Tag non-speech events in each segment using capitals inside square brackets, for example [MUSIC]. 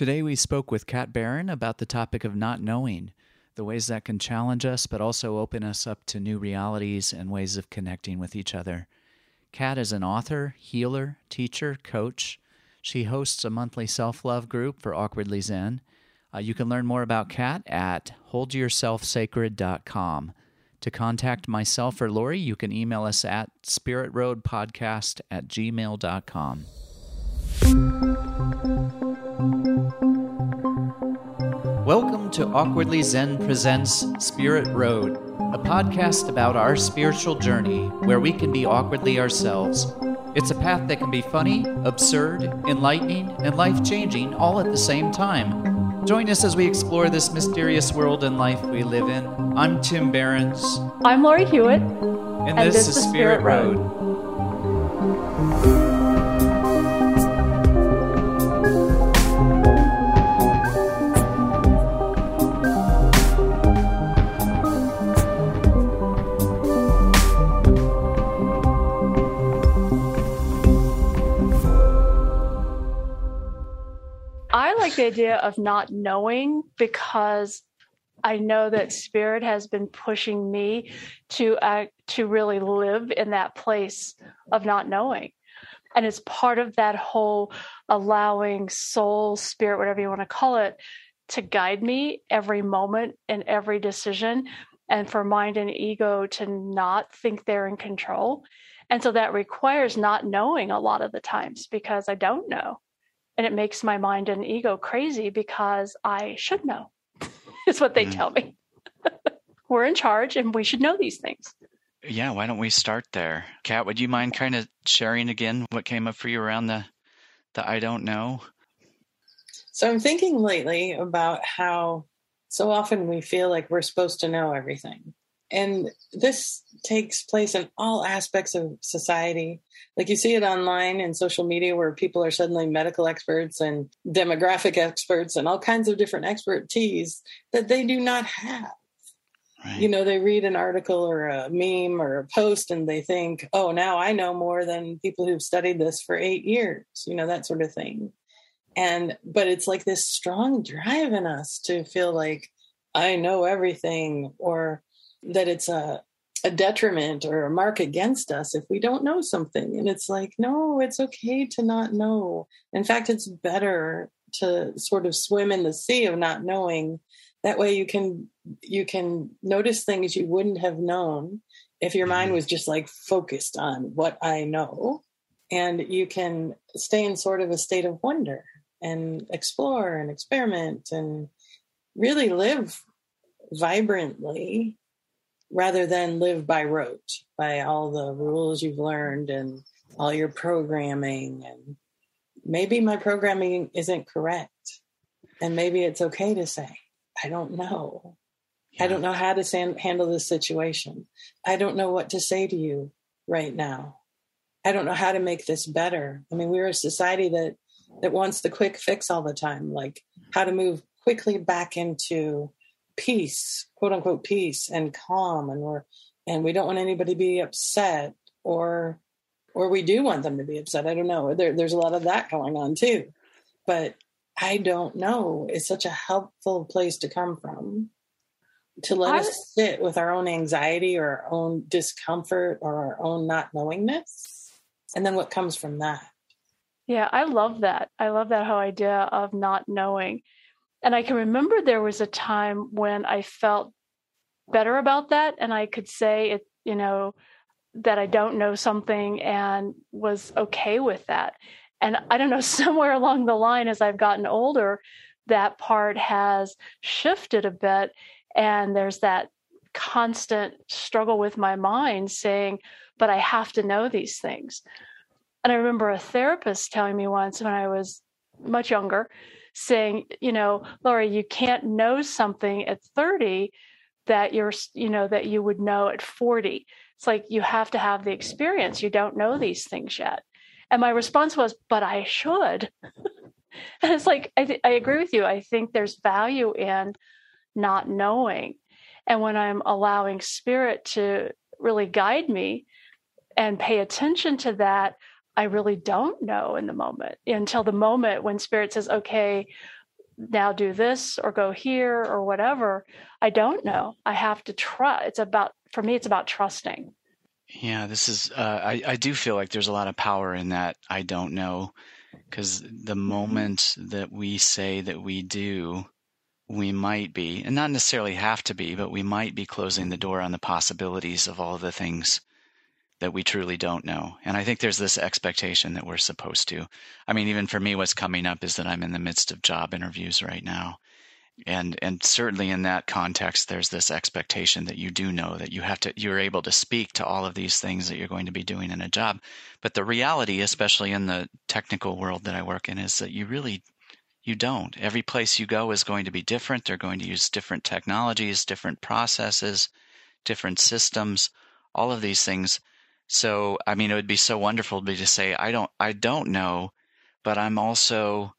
Today we spoke with Kat Barron about the topic of not knowing, the ways that can challenge us but also open us up to new realities and ways of connecting with each other. Kat is an author, healer, teacher, coach. She hosts a monthly self love group for Awkwardly Zen. Uh, you can learn more about Kat at holdyourselfsacred.com. To contact myself or Laurie, you can email us at spiritroadpodcast at gmail.com. Welcome to Awkwardly Zen Presents Spirit Road, a podcast about our spiritual journey where we can be awkwardly ourselves. It's a path that can be funny, absurd, enlightening, and life changing all at the same time. Join us as we explore this mysterious world and life we live in. I'm Tim Behrens. I'm Laurie Hewitt. And, and this, this, is Spirit, Spirit Road. Road. The idea of not knowing because I know that spirit has been pushing me to uh, to really live in that place of not knowing. And it's part of that whole allowing soul, spirit, whatever you want to call it, to guide me every moment and every decision, and for mind and ego to not think they're in control. And so that requires not knowing a lot of the times because I don't know and it makes my mind and ego crazy because I should know. [LAUGHS] is what they mm. tell me. [LAUGHS] We're in charge and we should know these things. Yeah, why don't we start there? Kat, would you mind kind of sharing again what came up for you around the the I don't know? So I'm thinking lately about how so often we feel like we're supposed to know everything. And this takes place in all aspects of society. Like you see it online and social media where people are suddenly medical experts and demographic experts and all kinds of different expertise that they do not have. Right. You know, they read an article or a meme or a post and they think, oh, now I know more than people who've studied this for eight years, you know, that sort of thing. And, but it's like this strong drive in us to feel like I know everything or that it's a a detriment or a mark against us if we don't know something. And it's like, no, it's okay to not know. In fact, it's better to sort of swim in the sea of not knowing. That way you can you can notice things you wouldn't have known if your mind mm-hmm. was just like focused on what I know. And you can stay in sort of a state of wonder and explore and experiment and really live vibrantly rather than live by rote by all the rules you've learned and all your programming and maybe my programming isn't correct and maybe it's okay to say. I don't know. Yeah. i don't know how to san- handle this situation. I don't know what to say to you right now. I don't know how to make this better. I mean we're a society that that wants the quick fix all the time like how to move quickly back into peace, quote unquote peace and calm and we're and we don't want anybody to be upset or or we do want them to be upset. I don't know. There, there's a lot of that going on too. But I don't know. It's such a helpful place to come from to let I, us sit with our own anxiety or our own discomfort or our own not knowingness. And then what comes from that. Yeah, I love that. I love that whole idea of not knowing. And I can remember there was a time when I felt better about that and I could say it, you know, that I don't know something and was okay with that. And I don't know, [LAUGHS] somewhere along the line as I've gotten older, that part has shifted a bit. And there's that constant struggle with my mind saying, but I have to know these things. And I remember a therapist telling me once when I was much younger saying, you know, Laurie, you can't know something at 30 that you're, you know, that you would know at 40. It's like you have to have the experience. You don't know these things yet. And my response was, but I should. [LAUGHS] and it's like, I, th- I agree with you. I think there's value in not knowing. And when I'm allowing spirit to really guide me and pay attention to that, I really don't know in the moment until the moment when spirit says, okay, now do this or go here or whatever. I don't know. I have to trust. It's about, for me, it's about trusting. Yeah, this is, uh, I, I do feel like there's a lot of power in that. I don't know. Because the mm-hmm. moment that we say that we do, we might be, and not necessarily have to be, but we might be closing the door on the possibilities of all of the things that we truly don't know. And I think there's this expectation that we're supposed to. I mean, even for me, what's coming up is that I'm in the midst of job interviews right now. And and certainly in that context, there's this expectation that you do know that you have to you're able to speak to all of these things that you're going to be doing in a job. But the reality, especially in the technical world that I work in, is that you really you don't. Every place you go is going to be different. They're going to use different technologies, different processes, different systems, all of these things. So, I mean, it would be so wonderful to be to say, I don't, I don't know, but I'm also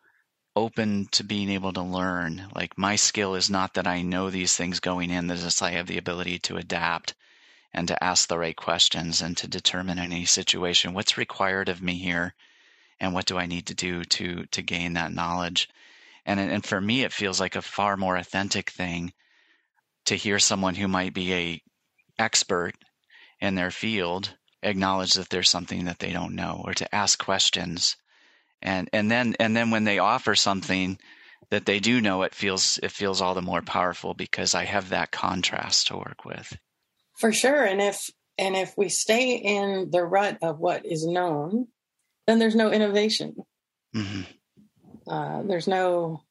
open to being able to learn. Like my skill is not that I know these things going in, that I have the ability to adapt and to ask the right questions and to determine in any situation what's required of me here and what do I need to do to to gain that knowledge. And and for me, it feels like a far more authentic thing to hear someone who might be a expert in their field acknowledge that there's something that they don't know or to ask questions and and then and then when they offer something that they do know it feels it feels all the more powerful because i have that contrast to work with for sure and if and if we stay in the rut of what is known then there's no innovation. Mm-hmm. Uh, there's no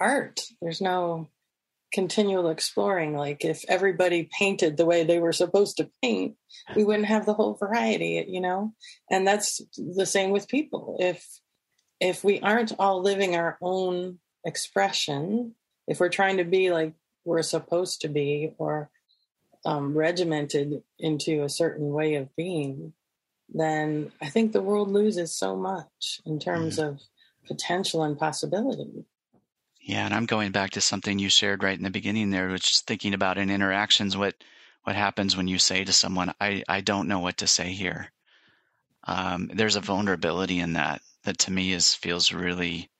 art. There's no continual exploring. Like if everybody painted the way they were supposed to paint, we wouldn't have the whole variety, you know? And that's the same with people. If if we aren't all living our own expression, if we're trying to be like we're supposed to be or um, regimented into a certain way of being, then I think the world loses so much in terms mm. of potential and possibility. Yeah, and I'm going back to something you shared right in the beginning there, which is thinking about in interactions what what happens when you say to someone, "I I don't know what to say here." Um, there's a vulnerability in that that to me is feels really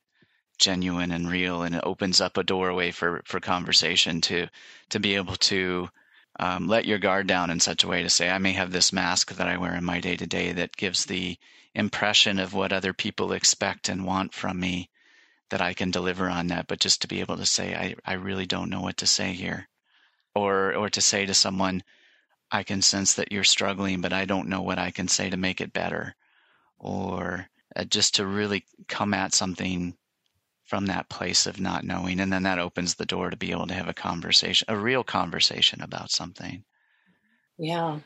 genuine and real, and it opens up a doorway for for conversation to to be able to um, let your guard down in such a way to say, I may have this mask that I wear in my day to day that gives the impression of what other people expect and want from me that I can deliver on that. But just to be able to say, I, I really don't know what to say here. Or, or to say to someone, I can sense that you're struggling, but I don't know what I can say to make it better. Or uh, just to really come at something from that place of not knowing. And then that opens the door to be able to have a conversation, a real conversation about something. Yeah.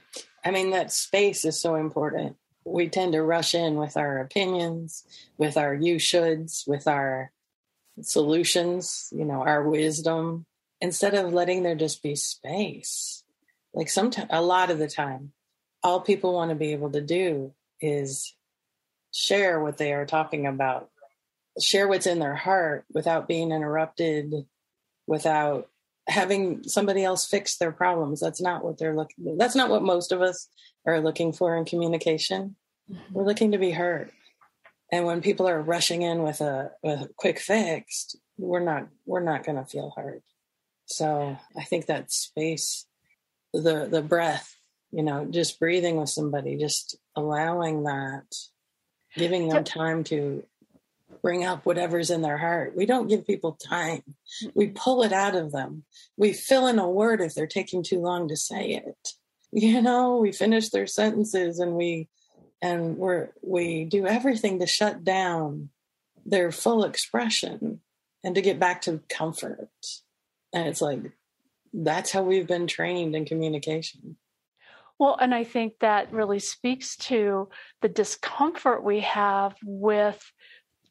I mean, that space is so important. We tend to rush in with our opinions, with our you shoulds, with our solutions, you know, our wisdom, instead of letting there just be space. Like sometimes, a lot of the time, all people want to be able to do is share what they are talking about share what's in their heart without being interrupted, without having somebody else fix their problems. That's not what they're looking. That's not what most of us are looking for in communication. Mm-hmm. We're looking to be heard. And when people are rushing in with a, with a quick fix, we're not we're not going to feel heard. So I think that space, the the breath, you know, just breathing with somebody, just allowing that, giving them time to bring up whatever's in their heart. We don't give people time. We pull it out of them. We fill in a word if they're taking too long to say it. [LAUGHS] You know, we finish their sentences and we and we're we do everything to shut down their full expression and to get back to comfort. And it's like that's how we've been trained in communication. Well, and I think that really speaks to the discomfort we have with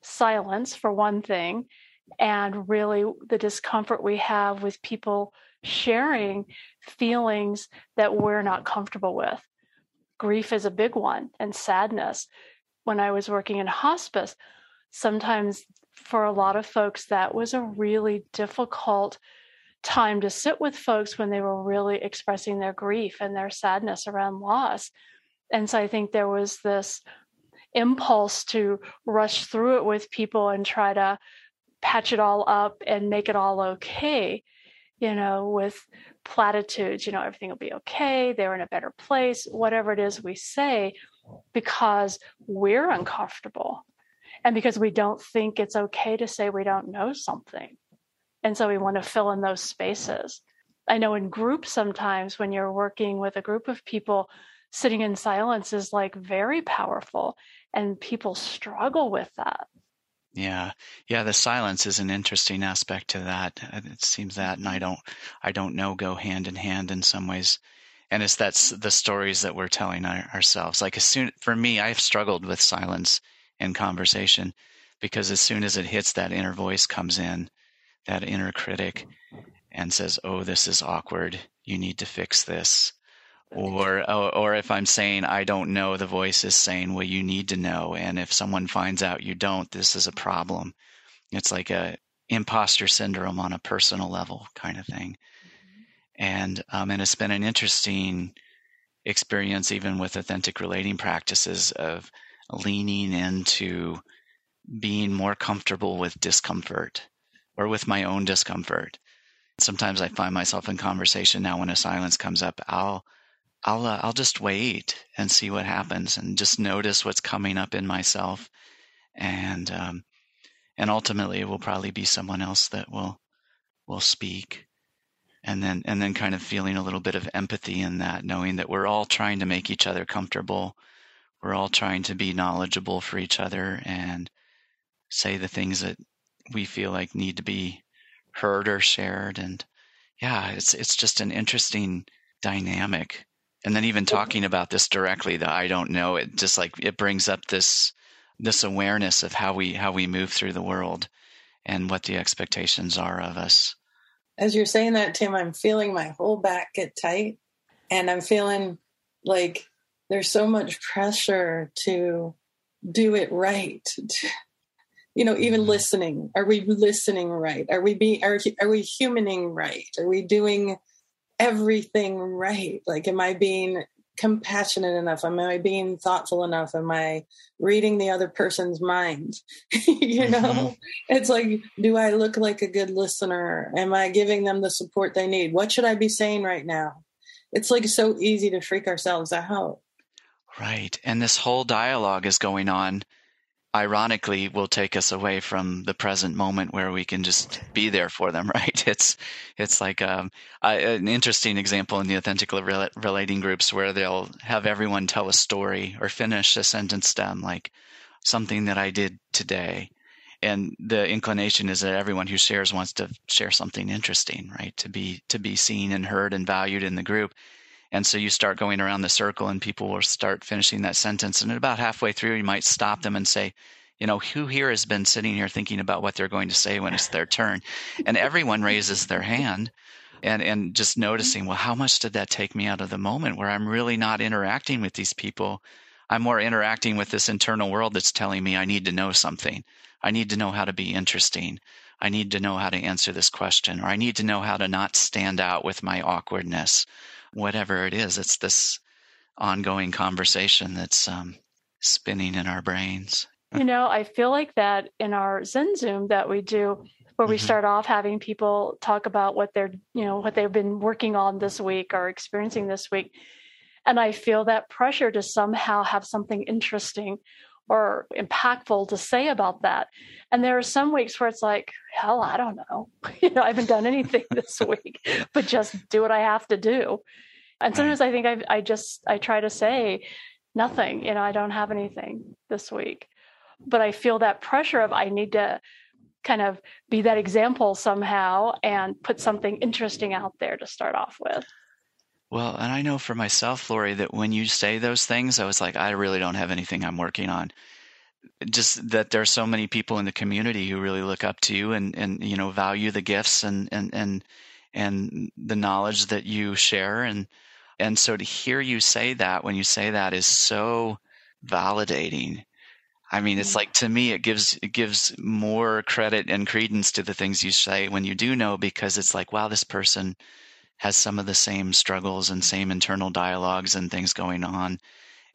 silence, for one thing, and really the discomfort we have with people sharing feelings that we're not comfortable with. Grief is a big one, and sadness. When I was working in hospice, sometimes for a lot of folks, that was a really difficult time to sit with folks when they were really expressing their grief and their sadness around loss. And so I think there was this impulse to rush through it with people and try to patch it all up and make it all okay, you know, with platitudes, you know, everything will be okay, they're in a better place, whatever it is we say, because we're uncomfortable and because we don't think it's okay to say we don't know something. And so we want to fill in those spaces. I know in groups sometimes when you're working with a group of people, sitting in silence is like very powerful and people struggle with that. Yeah. Yeah, the silence is an interesting aspect to that. It seems that and I mm-hmm. don't I don't know go hand in hand in some ways. And it's that's the stories that we're telling our, ourselves. Like as soon for me, I've struggled with silence in conversation because as soon as it hits that inner voice comes in, that inner critic and says, "Oh, this is awkward. You need to fix this." Or, or if I'm saying I don't know, the voice is saying, "Well, you need to know." And if someone finds out you don't, this is a problem. It's like a imposter syndrome on a personal level kind of thing. Mm-hmm. And um, and it's been an interesting experience, even with authentic relating practices, of leaning into being more comfortable with discomfort or with my own discomfort. Sometimes I find myself in conversation now when a silence comes up, I'll I'll uh, I'll just wait and see what happens and just notice what's coming up in myself. And um, and ultimately it will probably be someone else that will will speak. And then and then kind of feeling a little bit of empathy in that knowing that we're all trying to make each other comfortable. We're all trying to be knowledgeable for each other and say the things that we feel like need to be heard or shared. And yeah it's it's just an interesting dynamic and then even talking about this directly that i don't know it just like it brings up this this awareness of how we how we move through the world and what the expectations are of us. As you're saying that tim i'm feeling my whole back get tight. And i'm feeling like there's so much pressure to do it right. [LAUGHS] You know even mm-hmm. listening. Are we listening right? Are we being are, are we humaning right? Are we doing everything right? Like am i being compassionate enough? Am i being thoughtful enough? Am i reading the other person's mind? [LAUGHS] You know? Mm-hmm. it's like do i look like a good listener? Am i giving them the support they need? What should i be saying right now? It's like so easy to freak ourselves out. Right and this whole dialogue is going on ironically will take us away from the present moment where we can just be there for them [LAUGHS] right? It's it's like um, an interesting example in the authentic relating groups where they'll have everyone tell a story or finish a sentence stem like something that i did today. And the inclination is that everyone who shares wants to share something interesting right? To be to be seen and heard and valued in the group and so you start going around the circle and people will start finishing that sentence. And about halfway through, you might stop them and say, you know, who here has been sitting here thinking about what they're going to say when it's their turn? And everyone raises their hand and, and just noticing, well, how much did that take me out of the moment where I'm really not interacting with these people? I'm more interacting with this internal world that's telling me I need to know something. I need to know how to be interesting. I need to know how to answer this question, or I need to know how to not stand out with my awkwardness whatever it is. It's this ongoing conversation that's um, spinning in our brains. you know, I feel like that in our Zen Zoom that we do, where we mm-hmm. start off having people talk about what they're, you know, what they've been working on this week or experiencing this week. And I feel that pressure to somehow have something interesting or impactful to say about that. And there are some weeks where it's like, hell, I don't know. [LAUGHS] you know, I haven't done anything [LAUGHS] this week, but just do what I have to do. And sometimes I think I, I just I try to say nothing. You know, I don't have anything this week, but I feel that pressure of I need to kind of be that example somehow and put something interesting out there to start off with. Well, and I know for myself, Laurie, that when you say those things, I was like, I really don't have anything I'm working on. Just that there are so many people in the community who really look up to you and, and you know value the gifts and and and and the knowledge that you share and and so to hear you say that when you say that is so validating. I mean, it's like to me, it gives it gives more credit and credence to the things you say when you do know, because it's like, wow, this person has some of the same struggles and same internal dialogues and things going on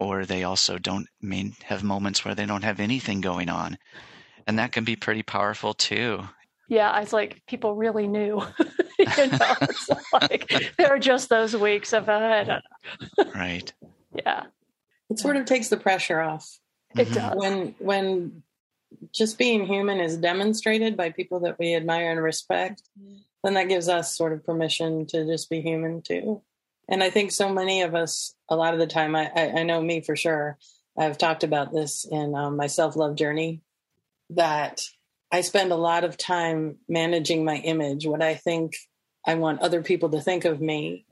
or they also don't mean have moments where they don't have anything going on and that can be pretty powerful too. Yeah, it's like people really knew. [LAUGHS] you know, [LAUGHS] it's like there are just those weeks of uh, right. Yeah. It sort of takes the pressure off. It mm-hmm. does. When when just being human is demonstrated by people that we admire and respect, then that gives us sort of permission to just be human too. And I think so many of us, a lot of the time, I, I, I know me for sure, I've talked about this in um, my self love journey, that I spend a lot of time managing my image, what I think I want other people to think of me.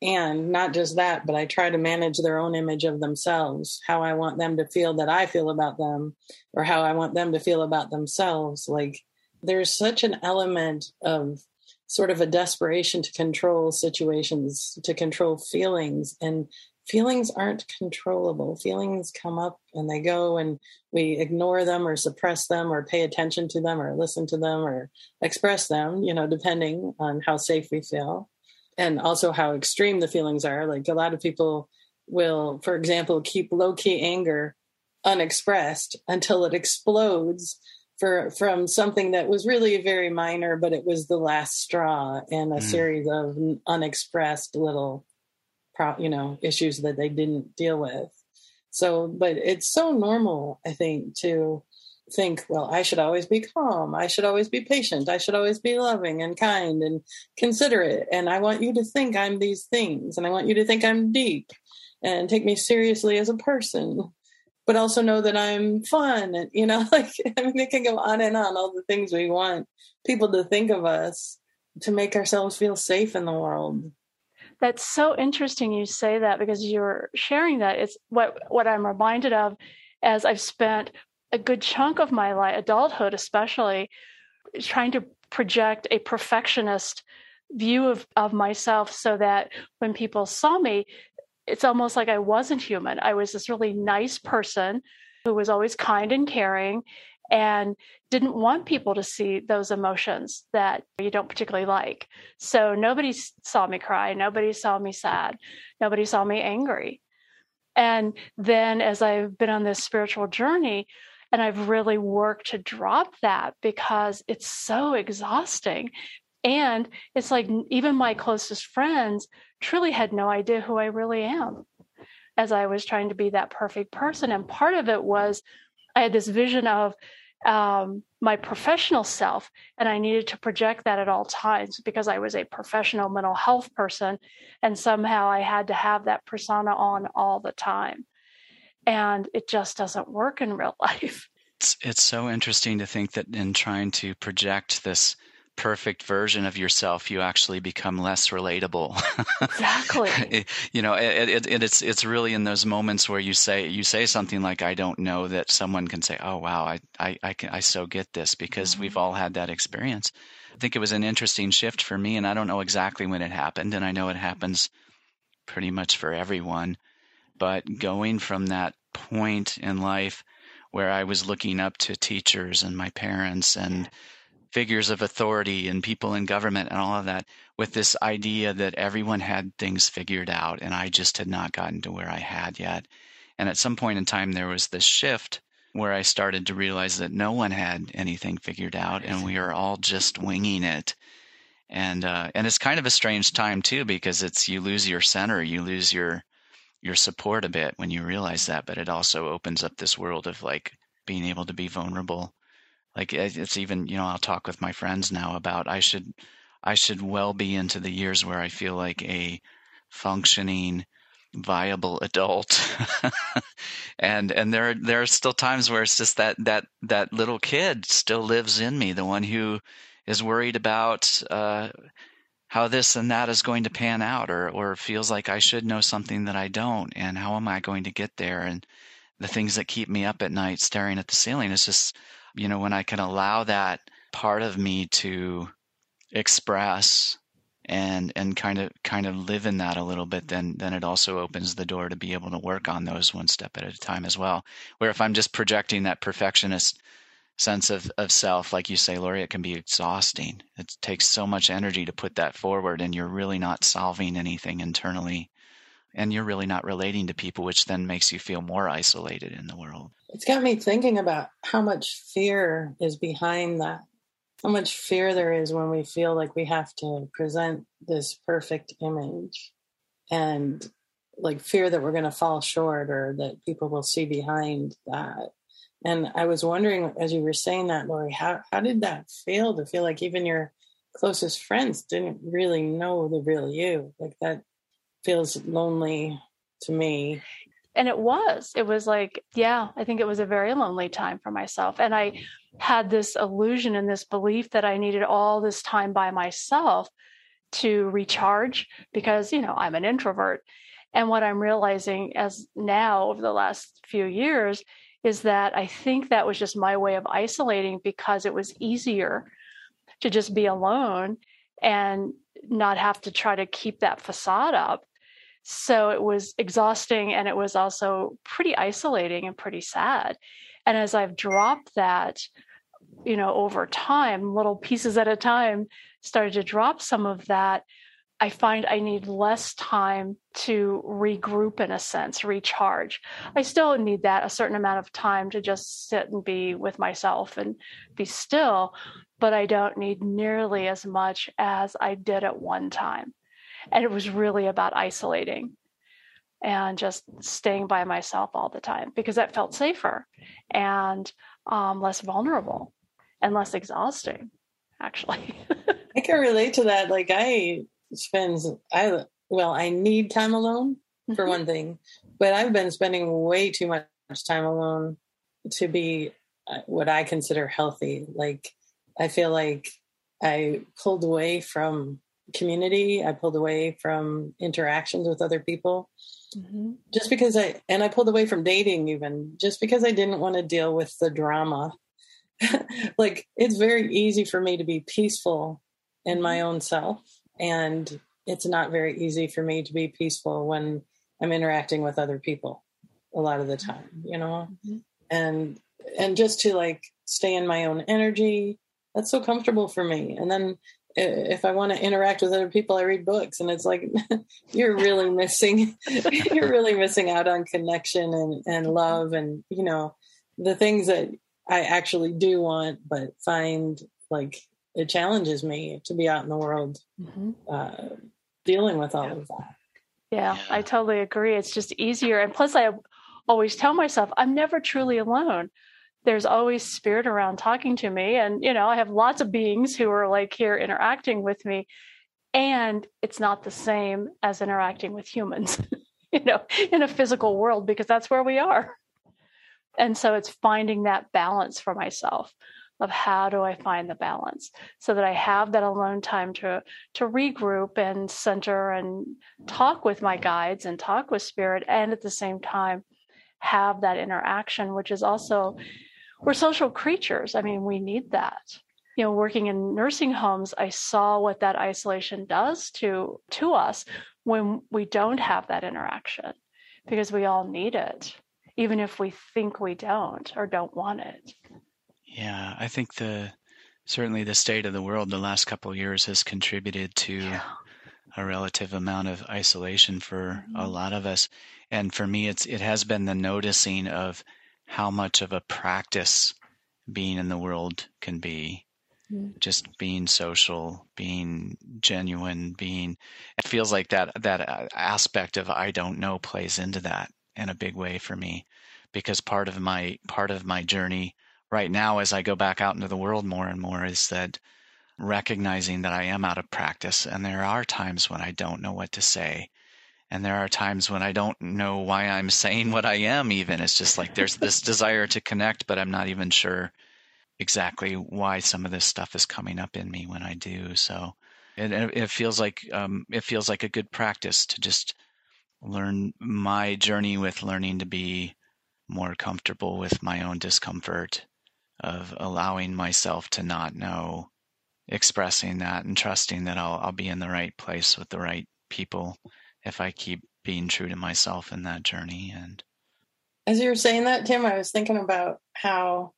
And not just that, but I try to manage their own image of themselves, how I want them to feel that I feel about them, or how I want them to feel about themselves. Like there's such an element of sort of a desperation to control situations, to control feelings. And feelings aren't controllable. Feelings come up and they go, and we ignore them or suppress them or pay attention to them or listen to them or express them, you know, depending on how safe we feel and also how extreme the feelings are. Like a lot of people will, for example, keep low key anger unexpressed until it explodes for from something that was really very minor, but it was the last straw in a mm. series of unexpressed little, you know, issues that they didn't deal with. So, but it's so normal, I think, to think, well, I should always be calm. I should always be patient. I should always be loving and kind and considerate. And I want you to think I'm these things. And I want you to think I'm deep and take me seriously as a person but also know that I'm fun. And, you know, [LAUGHS] like, I mean, it can go on and on, all the things we want people to think of us to make ourselves feel safe in the world. That's so interesting you say that because you're sharing that. It's what, what I'm reminded of as I've spent a good chunk of my life, adulthood especially, trying to project a perfectionist view of, of myself so that when people saw me, it's almost like I wasn't human. I was this really nice person who was always kind and caring and didn't want people to see those emotions that you don't particularly like. So nobody saw me cry, nobody saw me sad, nobody saw me angry. And then as I've been on this spiritual journey, and I've really worked to drop that because it's so exhausting. And it's like even my closest friends truly had no idea who I really am as I was trying to be that perfect person. And part of it was I had this vision of um, my professional self, and I needed to project that at all times because I was a professional mental health person. And somehow I had to have that persona on all the time. And it just doesn't work in real [LAUGHS] life. It's, it's so interesting to think that in trying to project this perfect version of yourself, you actually become less relatable. exactly. [LAUGHS] Eh, you know, it, it, it, it's it's really in those moments where you say you say something like "I don't know" that someone can say, "Oh wow, I I I, can, I so get this," because mm-hmm. we've all had that experience. I think it was an interesting shift for me, and I don't know exactly when it happened, and I know it happens pretty much for everyone. But going from that point in life where I was looking up to teachers and my parents and figures of authority and people in government and all of that with this idea that everyone had things figured out and I just had not gotten to where I had yet. And at some point in time, there was this shift where I started to realize that no one had anything figured out and we are all just winging it. And uh, and it's kind of a strange time too because it's you lose your center, you lose your your support a bit when you realize that, but it also opens up this world of like being able to be vulnerable like it's even you know i'll talk with my friends now about i should i should well be into the years where i feel like a functioning viable adult. [LAUGHS] And and there there are still times where it's just that that that little kid still lives in me the one who is worried about uh, how this and that is going to pan out or or feels like I should know something that I don't and how am I going to get there? And the things that keep me up at night staring at the ceiling is just you know, when I can allow that part of me to express and and kind of kind of live in that a little bit then then it also opens the door to be able to work on those one step at a time as well. Where if i'm just projecting that perfectionist sense of, of self like you say laurie it can be exhausting. It takes so much energy to put that forward and you're really not solving anything internally and you're really not relating to people, which then makes you feel more isolated in the world. It's got me thinking about how much fear is behind that. How much fear there is when we feel like we have to present this perfect image and like fear that we're going to fall short or that people will see behind that. And I was wondering, as you were saying that, Laurie, how, how did that feel to feel like even your closest friends didn't really know the real you? Like that feels lonely to me. And it was. It was like, yeah, I think it was a very lonely time for myself. And I had this illusion and this belief that I needed all this time by myself to recharge because, you know, I'm an introvert. And what I'm realizing as now over the last few years is that I think that was just my way of isolating because it was easier to just be alone and not have to try to keep that facade up so it was exhausting and it was also pretty isolating and pretty sad. And as I've dropped that, you know, over time, little pieces at a time, started to drop some of that, I find I need less time to regroup in a sense, recharge. I still need that a certain amount of time to just sit and be with myself and be still, but I don't need nearly as much as I did at one time. And it was really about isolating and just staying by myself all the time because that felt safer and um, less vulnerable and less exhausting, actually. [LAUGHS] I can relate to that. Like I spend, I well, I need time alone for mm-hmm. one thing, but I've been spending way too much time alone to be uh, what I consider healthy. Like I feel like I pulled away from community. I pulled away from interactions with other people mm-hmm. just because I, and I pulled away from dating even just because I didn't want to deal with the drama. [LAUGHS] like it's very easy for me to be peaceful in my mm-hmm. own self. And it's not very easy for me to be peaceful when I'm interacting with other people a lot of the time, you know? Mm-hmm. And, and just to like stay in my own energy, that's so comfortable for me. And then if I want to interact with other people, I read books, and it's like [LAUGHS] you're really missing, [LAUGHS] you're really missing out on connection and and love, and you know the things that I actually do want, but find like it challenges me to be out in the world mm-hmm. uh, dealing with all of that. Yeah, I totally agree. It's just easier, and plus, I always tell myself I'm never truly alone there's always spirit around talking to me. And you know i have lots of beings who are like here interacting with me. And it's not the same as interacting with humans [LAUGHS] you know in a physical world because that's where we are. And so it's finding that balance for myself of how do i find the balance so that i have that alone time to to regroup and center and talk with my guides and talk with spirit and at the same time have that interaction which is also we're social creatures. I mean, we need that. You know, working in nursing homes, I saw what that isolation does to to us when we don't have that interaction because we all need it, even if we think we don't or don't want it. Yeah, I think the certainly the state of the world the last couple of years has contributed to yeah. a relative amount of isolation for mm-hmm. a lot of us. And for me, it's it has been the noticing of how much of a practice being in the world can be. Mm. Just being social, being genuine, being it feels like that that uh, aspect of I don't know plays into that in a big way for me because part of my part of my journey right now as I go back out into the world more and more is that recognizing that I am out of practice and there are times when I don't know what to say and there are times when I don't know why I'm saying what I am, even. It's just like there's this [LAUGHS] desire to connect, but I'm not even sure exactly why some of this stuff is coming up in me when I do. So it, it feels like um, it feels like a good practice to just learn my journey with learning to be more comfortable with my own discomfort of allowing myself to not know expressing that and trusting that I'll I'll be in the right place with the right people if I keep being true to myself in that journey. And as you were saying that, Tim, I was thinking about how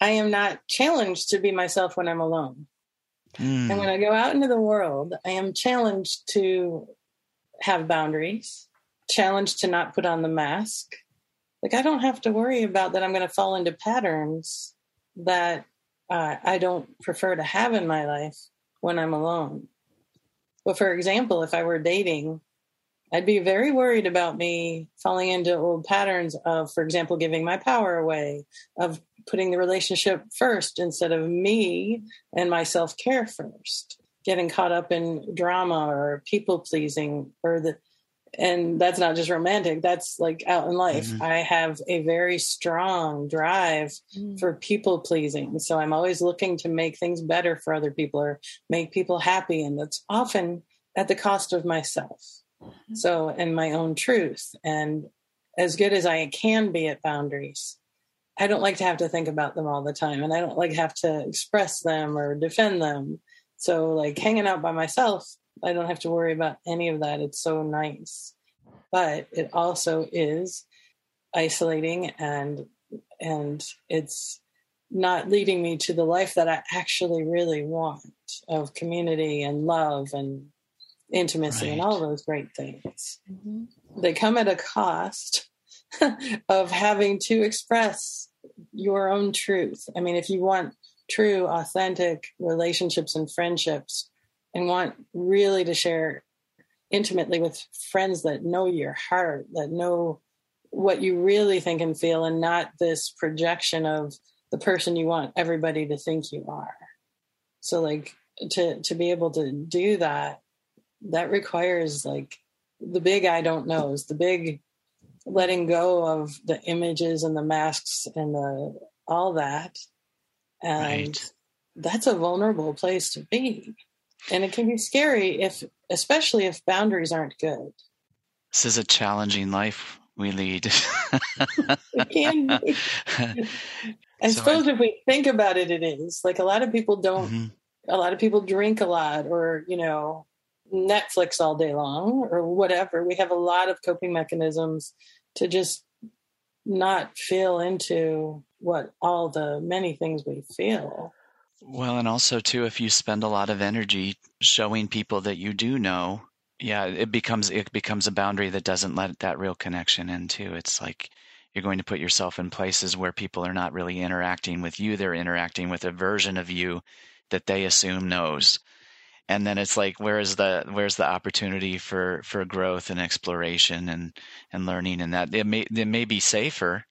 I am not challenged to be myself when I'm alone. Mm. And when I go out into the world, I am challenged to have boundaries challenged to not put on the mask. Like I don't have to worry about that I'm going to fall into patterns that uh, I don't prefer to have in my life when I'm alone. But for example, if I were dating, I'd be very worried about me falling into old patterns of, for example, giving my power away, of putting the relationship first instead of me and my self care first, getting caught up in drama or people pleasing or the and that's not just romantic that's like out in life mm-hmm. i have a very strong drive mm. for people pleasing so i'm always looking to make things better for other people or make people happy and that's often at the cost of myself mm-hmm. so and my own truth and as good as i can be at boundaries i don't like to have to think about them all the time and i don't like have to express them or defend them so like hanging out by myself I don't have to worry about any of that. It's so nice. But it also is isolating and and it's not leading me to the life that I actually really want of community and love and intimacy right. and all those great things. Mm-hmm. They come at a cost [LAUGHS] of having to express your own truth. I mean, if you want true, authentic relationships and friendships, and want really to share intimately with friends that know your heart, that know what you really think and feel, and not this projection of the person you want everybody to think you are. So, like to to be able to do that, that requires like the big I don't knows, the big letting go of the images and the masks and the all that, and right. that's a vulnerable place to be and it can be scary if especially if boundaries aren't good this is a challenging life we lead [LAUGHS] it can be. [LAUGHS] i so suppose I, if we think about it it is like a lot of people don't mm-hmm. a lot of people drink a lot or you know netflix all day long or whatever we have a lot of coping mechanisms to just not feel into what all the many things we feel well, and also too, if you spend a lot of energy showing people that you do know, yeah, it becomes it becomes a boundary that doesn't let that real connection in too. It's like you're going to put yourself in places where people are not really interacting with you; they're interacting with a version of you that they assume knows. And then it's like, where's the where's the opportunity for for growth and exploration and and learning? And that it may it may be safer.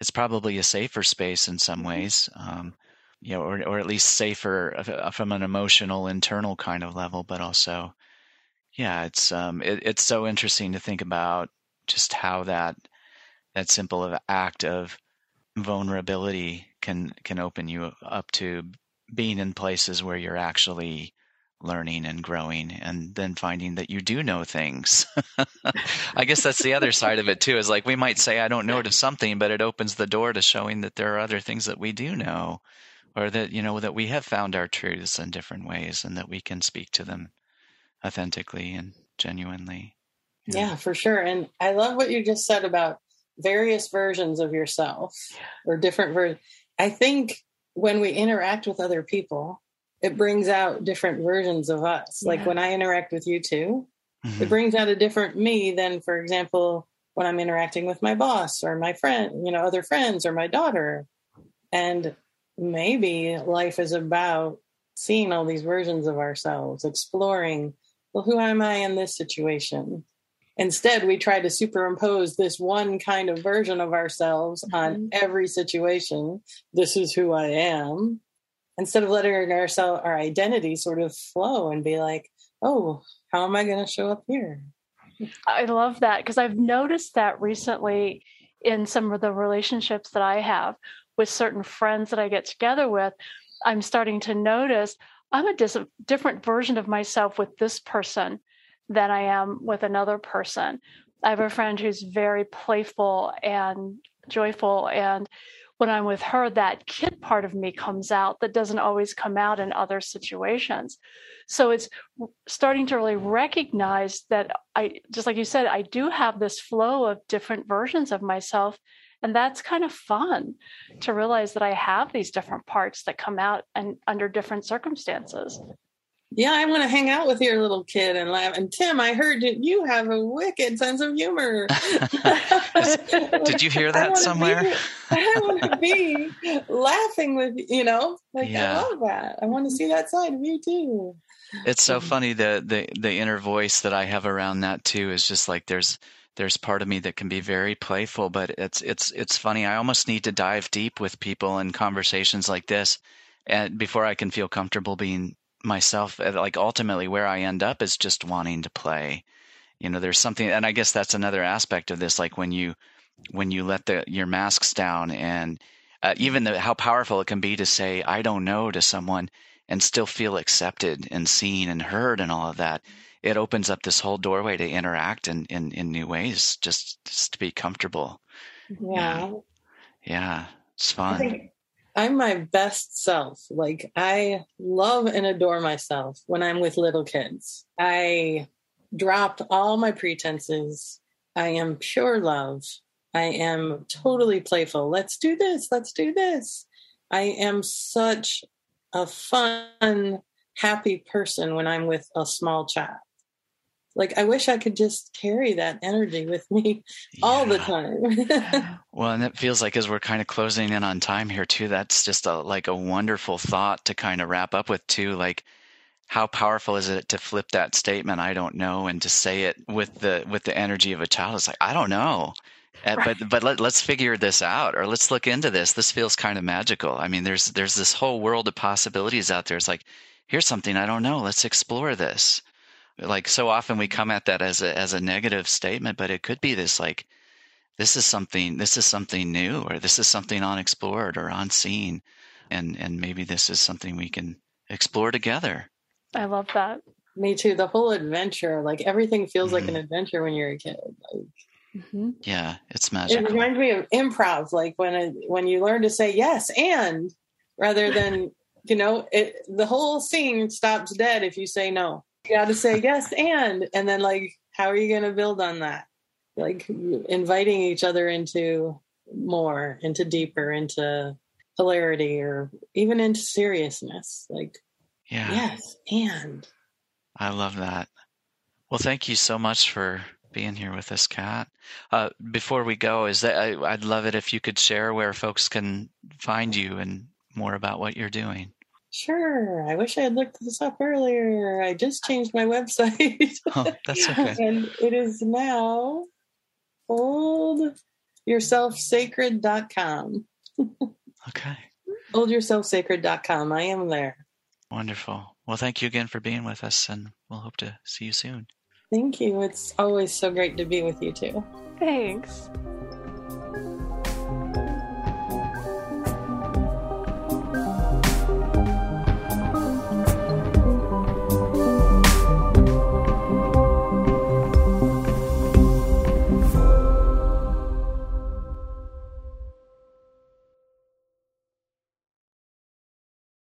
It's probably a safer space in some ways. Um, you know, or or at least safer from an emotional internal kind of level, but also, yeah, it's um, it, it's so interesting to think about just how that that simple of act of vulnerability can can open you up to being in places where you're actually learning and growing and then finding that you do know things. [LAUGHS] I guess that's the other side of it too is like we might say I don't know to something but it opens the door to showing that there are other things that we do know or that you know that we have found our truths in different ways and that we can speak to them authentically and genuinely. Yeah. For sure. And i love what you just said about various versions of yourself or different versions i think when we interact with other people it brings out different versions of us yeah. like when i interact with you 2 mm-hmm. it brings out a different me than for example when i'm interacting with my boss or my friend you know other friends or my daughter and maybe life is about seeing all these versions of ourselves, exploring, well, who am I in this situation? Instead, we try to superimpose this one kind of version of ourselves mm-hmm. on every situation. This is who I am. Instead of letting our, our identity sort of flow and be like, oh, how am I going to show up here? I love that because I've noticed that recently in some of the relationships that I have with certain friends that I get together with, I'm starting to notice I'm a dis- different version of myself with this person than I am with another person. I have a friend who's very playful and joyful. And when I'm with her, that kid part of me comes out that doesn't always come out in other situations. So it's starting to really recognize that I, just like you said, I do have this flow of different versions of myself and that's kind of fun to realize that I have these different parts that come out and under different circumstances. Yeah, I want to hang out with your little kid and laugh. And Tim, I heard that you have a wicked sense of humor. [LAUGHS] [LAUGHS] Did you hear that I somewhere? Be, I want to be laughing with you know, like yeah. I love that. I want to mm-hmm. see that side of you too. It's so mm-hmm. funny the the the inner voice that I have around that too is just like there's there's part of me that can be very playful, but it's it's it's funny. I almost need to dive deep with people in conversations like this, and before I can feel comfortable being myself uh, like ultimately where i end up is just wanting to play. You know there's something and i guess that's another aspect of this like when you when you let the your masks down and uh, even the, how powerful it can be to say i don't know to someone and still feel accepted and seen and heard and all of that it opens up this whole doorway to interact in in, in new ways just, just to be comfortable. Yeah. Yeah, yeah. It's fun I'm my best self. Like I love and adore myself when I'm with little kids. I dropped all my pretenses. I am pure love. I am totally playful. Let's do this. Let's do this. I am such a fun, happy person when I'm with a small child like i wish i could just carry that energy with me yeah. [LAUGHS] all the time. [LAUGHS] Well and it feels like as we're kind of closing in on time here too that's just a like a wonderful thought to kind of wrap up with too like how powerful is it to flip that statement i don't know and to say it with the with the energy of a child? It's like i don't know. Uh, right. but but let, let's figure this out or let's look into this. This feels kind of magical. I mean there's there's this whole world of possibilities out there. It's like here's something i don't know. Let's explore this like so often we come at that as a as a negative statement but it could be this like this is something this is something new or this is something unexplored or unseen and and maybe this is something we can explore together i love that me too the whole adventure like everything feels mm-hmm. like an mm-hmm. adventure when you're a kid like mm-hmm. yeah it's magic it reminds me of improv like when it, when you learn to say yes and rather than you know it the whole scene stops dead if you say no you got to say yes and and then like how are you going to build on that? Like inviting each other into more into deeper into hilarity or even into seriousness like yeah. yes and. I love that. Well thank you so much for being here with us kat. Uh, before we go is that I, i'd love it if you could share where folks can find you and more about what you're doing Sure. I wish I had looked this up earlier. I just changed my website. oh, [LAUGHS] that's okay. and it is now holdyourselfsacred.com. okay. Holdyourselfsacred.com. I am there. Wonderful. Well, thank you again for being with us, and we'll hope to see you soon. Thank you. It's always so great to be with you too. Thanks.